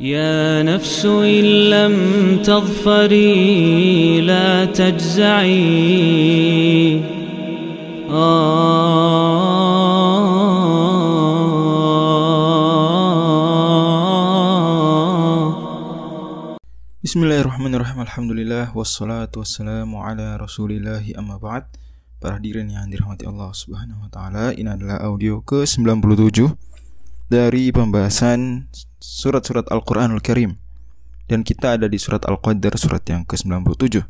يا نفس إن لم تظفري لا تجزعي Bismillahirrahmanirrahim Alhamdulillah Wassalatu wassalamu ala rasulillahi amma ba'd Para hadirin yang dirahmati Allah subhanahu wa ta'ala Ini adalah audio ke-97 Dari pembahasan surat-surat Al-Quranul Karim Dan kita ada di surat Al-Qadr surat yang ke-97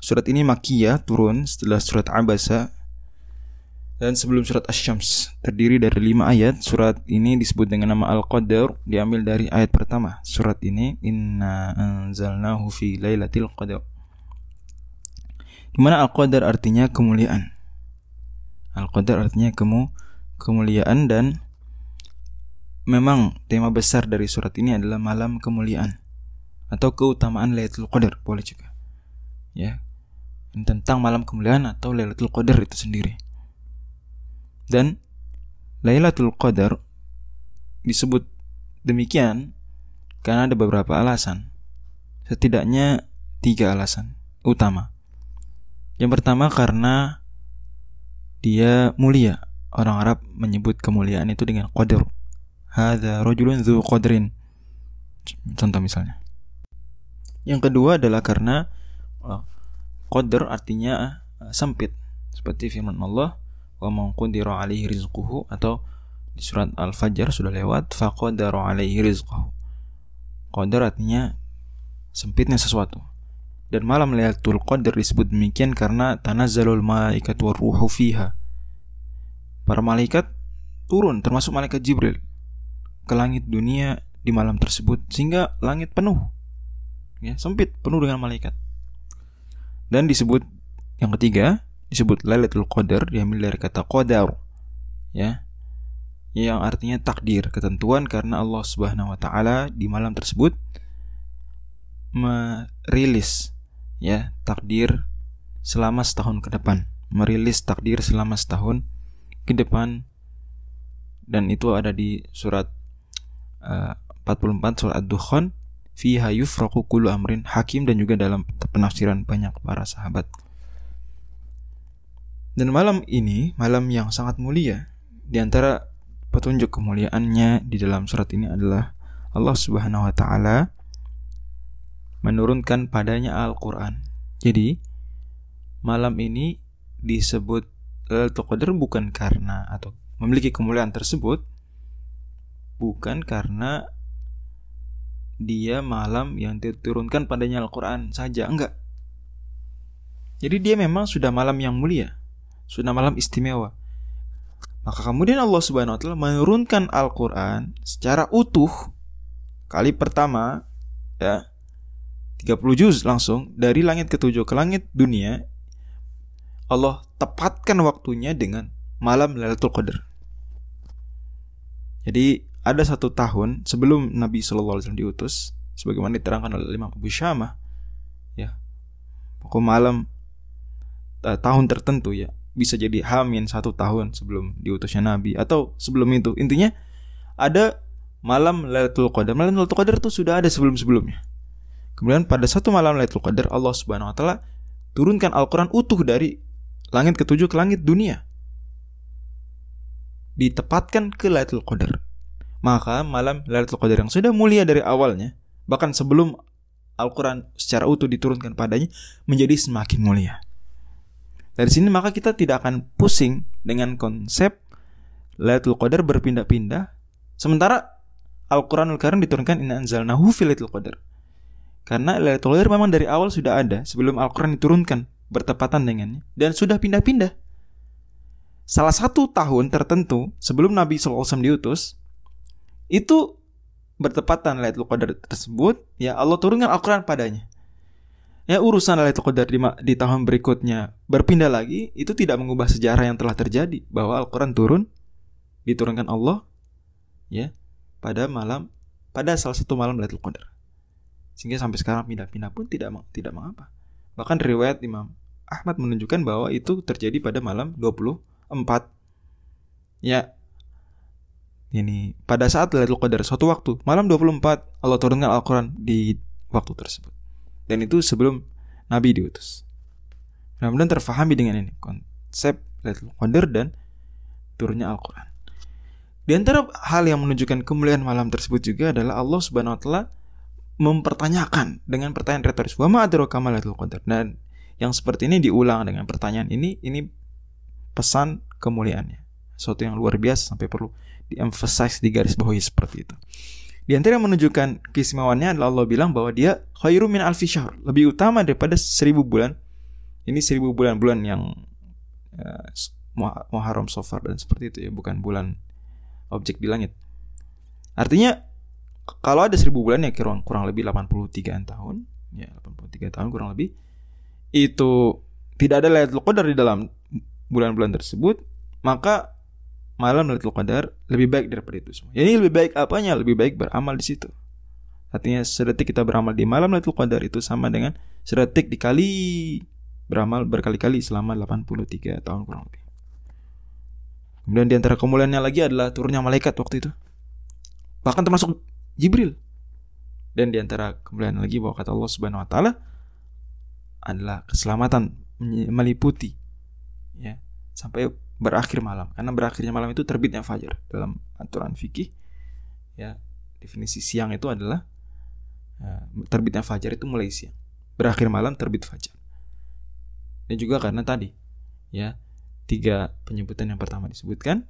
Surat ini makiyah turun setelah surat Abasa dan sebelum surat Asy-Syams terdiri dari lima ayat. Surat ini disebut dengan nama Al-Qadar diambil dari ayat pertama. Surat ini Inna anzalnahu fi lailatul. Di mana Al-Qadar artinya kemuliaan. Al-Qadar artinya kemu kemuliaan dan memang tema besar dari surat ini adalah malam kemuliaan atau keutamaan Lailatul Qadar boleh juga. Ya. Tentang malam kemuliaan atau Lailatul Qadar itu sendiri. Dan Lailatul Qadar disebut demikian karena ada beberapa alasan. Setidaknya tiga alasan utama. Yang pertama karena dia mulia. Orang Arab menyebut kemuliaan itu dengan qadar. Hadza rajulun dzu qadrin. Contoh misalnya. Yang kedua adalah karena oh, qadar artinya uh, sempit. Seperti firman Allah, wa man alaihi rizquhu atau di surat Al-Fajr sudah lewat faqadara alaihi rizquhu. Qadar artinya sempitnya sesuatu. Dan malam Lailatul Qadar disebut demikian karena tanazzalul malaikat ruhu fiha. Para malaikat turun termasuk malaikat Jibril ke langit dunia di malam tersebut sehingga langit penuh. Ya, sempit penuh dengan malaikat. Dan disebut yang ketiga disebut Lailatul Qadar diambil dari kata qadar ya yang artinya takdir ketentuan karena Allah Subhanahu wa taala di malam tersebut merilis ya takdir selama setahun ke depan merilis takdir selama setahun ke depan dan itu ada di surat uh, 44 surat Ad-Dukhan fiha yufraqu kullu amrin hakim dan juga dalam penafsiran banyak para sahabat dan malam ini, malam yang sangat mulia, di antara petunjuk kemuliaannya di dalam surat ini adalah Allah Subhanahu wa taala menurunkan padanya Al-Qur'an. Jadi, malam ini disebut Lailatul Qadar bukan karena atau memiliki kemuliaan tersebut bukan karena dia malam yang diturunkan padanya Al-Qur'an saja, enggak. Jadi dia memang sudah malam yang mulia sunnah malam istimewa. Maka kemudian Allah Subhanahu wa taala menurunkan Al-Qur'an secara utuh kali pertama ya 30 juz langsung dari langit ketujuh ke langit dunia Allah tepatkan waktunya dengan malam Lailatul Qadar. Jadi ada satu tahun sebelum Nabi Shallallahu Alaihi Wasallam diutus, sebagaimana diterangkan oleh Imam Abu Syamah, ya, pokok malam uh, tahun tertentu ya bisa jadi hamin satu tahun sebelum diutusnya Nabi atau sebelum itu. Intinya ada malam Lailatul Qadar. Malam Lailatul Qadar itu sudah ada sebelum sebelumnya kemudian pada satu malam Lailatul Qadar Allah Subhanahu Wa Taala turunkan Al-Quran utuh dari langit ketujuh ke langit dunia. Ditepatkan ke Lailatul Qadar maka malam Lailatul Qadar yang sudah mulia dari awalnya bahkan sebelum Al-Quran secara utuh diturunkan padanya menjadi semakin mulia dari sini maka kita tidak akan pusing dengan konsep Lailatul Qadar berpindah-pindah sementara Al-Qur'anul Karim diturunkan inna anzalnahu fi Lailatul Qadar. Karena Lailatul Qadar memang dari awal sudah ada sebelum Al-Qur'an diturunkan bertepatan dengannya dan sudah pindah-pindah. Salah satu tahun tertentu sebelum Nabi SAW diutus itu bertepatan Lailatul Qadar tersebut ya Allah turunkan Al-Qur'an padanya ya urusan Lailatul Qadar di, di tahun berikutnya berpindah lagi itu tidak mengubah sejarah yang telah terjadi bahwa Al-Qur'an turun diturunkan Allah ya pada malam pada salah satu malam Lailatul Qadar. Sehingga sampai sekarang pindah-pindah pun tidak tidak mengapa. Bahkan riwayat Imam Ahmad menunjukkan bahwa itu terjadi pada malam 24 ya ini pada saat Lailatul Qadar suatu waktu malam 24 Allah turunkan Al-Qur'an di waktu tersebut. Dan itu sebelum Nabi diutus. Mudah-mudahan terfahami dengan ini konsep Lailatul Qadar dan turunnya Al-Qur'an. Di antara hal yang menunjukkan kemuliaan malam tersebut juga adalah Allah Subhanahu wa taala mempertanyakan dengan pertanyaan retoris, "Wa ma adraka Lailatul Qadar?" Dan yang seperti ini diulang dengan pertanyaan ini ini pesan kemuliaannya. Sesuatu yang luar biasa sampai perlu di garis bawahi seperti itu. Di antara yang menunjukkan keistimewaannya adalah Allah bilang bahwa dia khairu min alfi syahr, lebih utama daripada seribu bulan. Ini seribu bulan-bulan yang uh, Muharram Sofar dan seperti itu ya, bukan bulan objek di langit. Artinya kalau ada seribu bulan ya kurang kurang lebih 83 tahun, ya 83 tahun kurang lebih itu tidak ada Lailatul Qadar di dalam bulan-bulan tersebut, maka malam Lailatul Qadar lebih baik daripada itu semua. Jadi lebih baik apanya? Lebih baik beramal di situ. Artinya sedetik kita beramal di malam Lailatul Qadar itu sama dengan sedetik dikali beramal berkali-kali selama 83 tahun kurang lebih. Kemudian di antara kemuliaannya lagi adalah turunnya malaikat waktu itu. Bahkan termasuk Jibril. Dan di antara kemuliaan lagi bahwa kata Allah Subhanahu wa taala adalah keselamatan meliputi ya sampai berakhir malam. Karena berakhirnya malam itu terbitnya fajar dalam aturan fikih ya definisi siang itu adalah ya, terbitnya fajar itu mulai siang. Berakhir malam terbit fajar dan juga karena tadi ya tiga penyebutan yang pertama disebutkan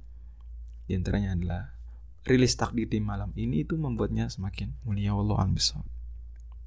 di antaranya adalah rilis takdir di malam ini itu membuatnya semakin mulia. Allah al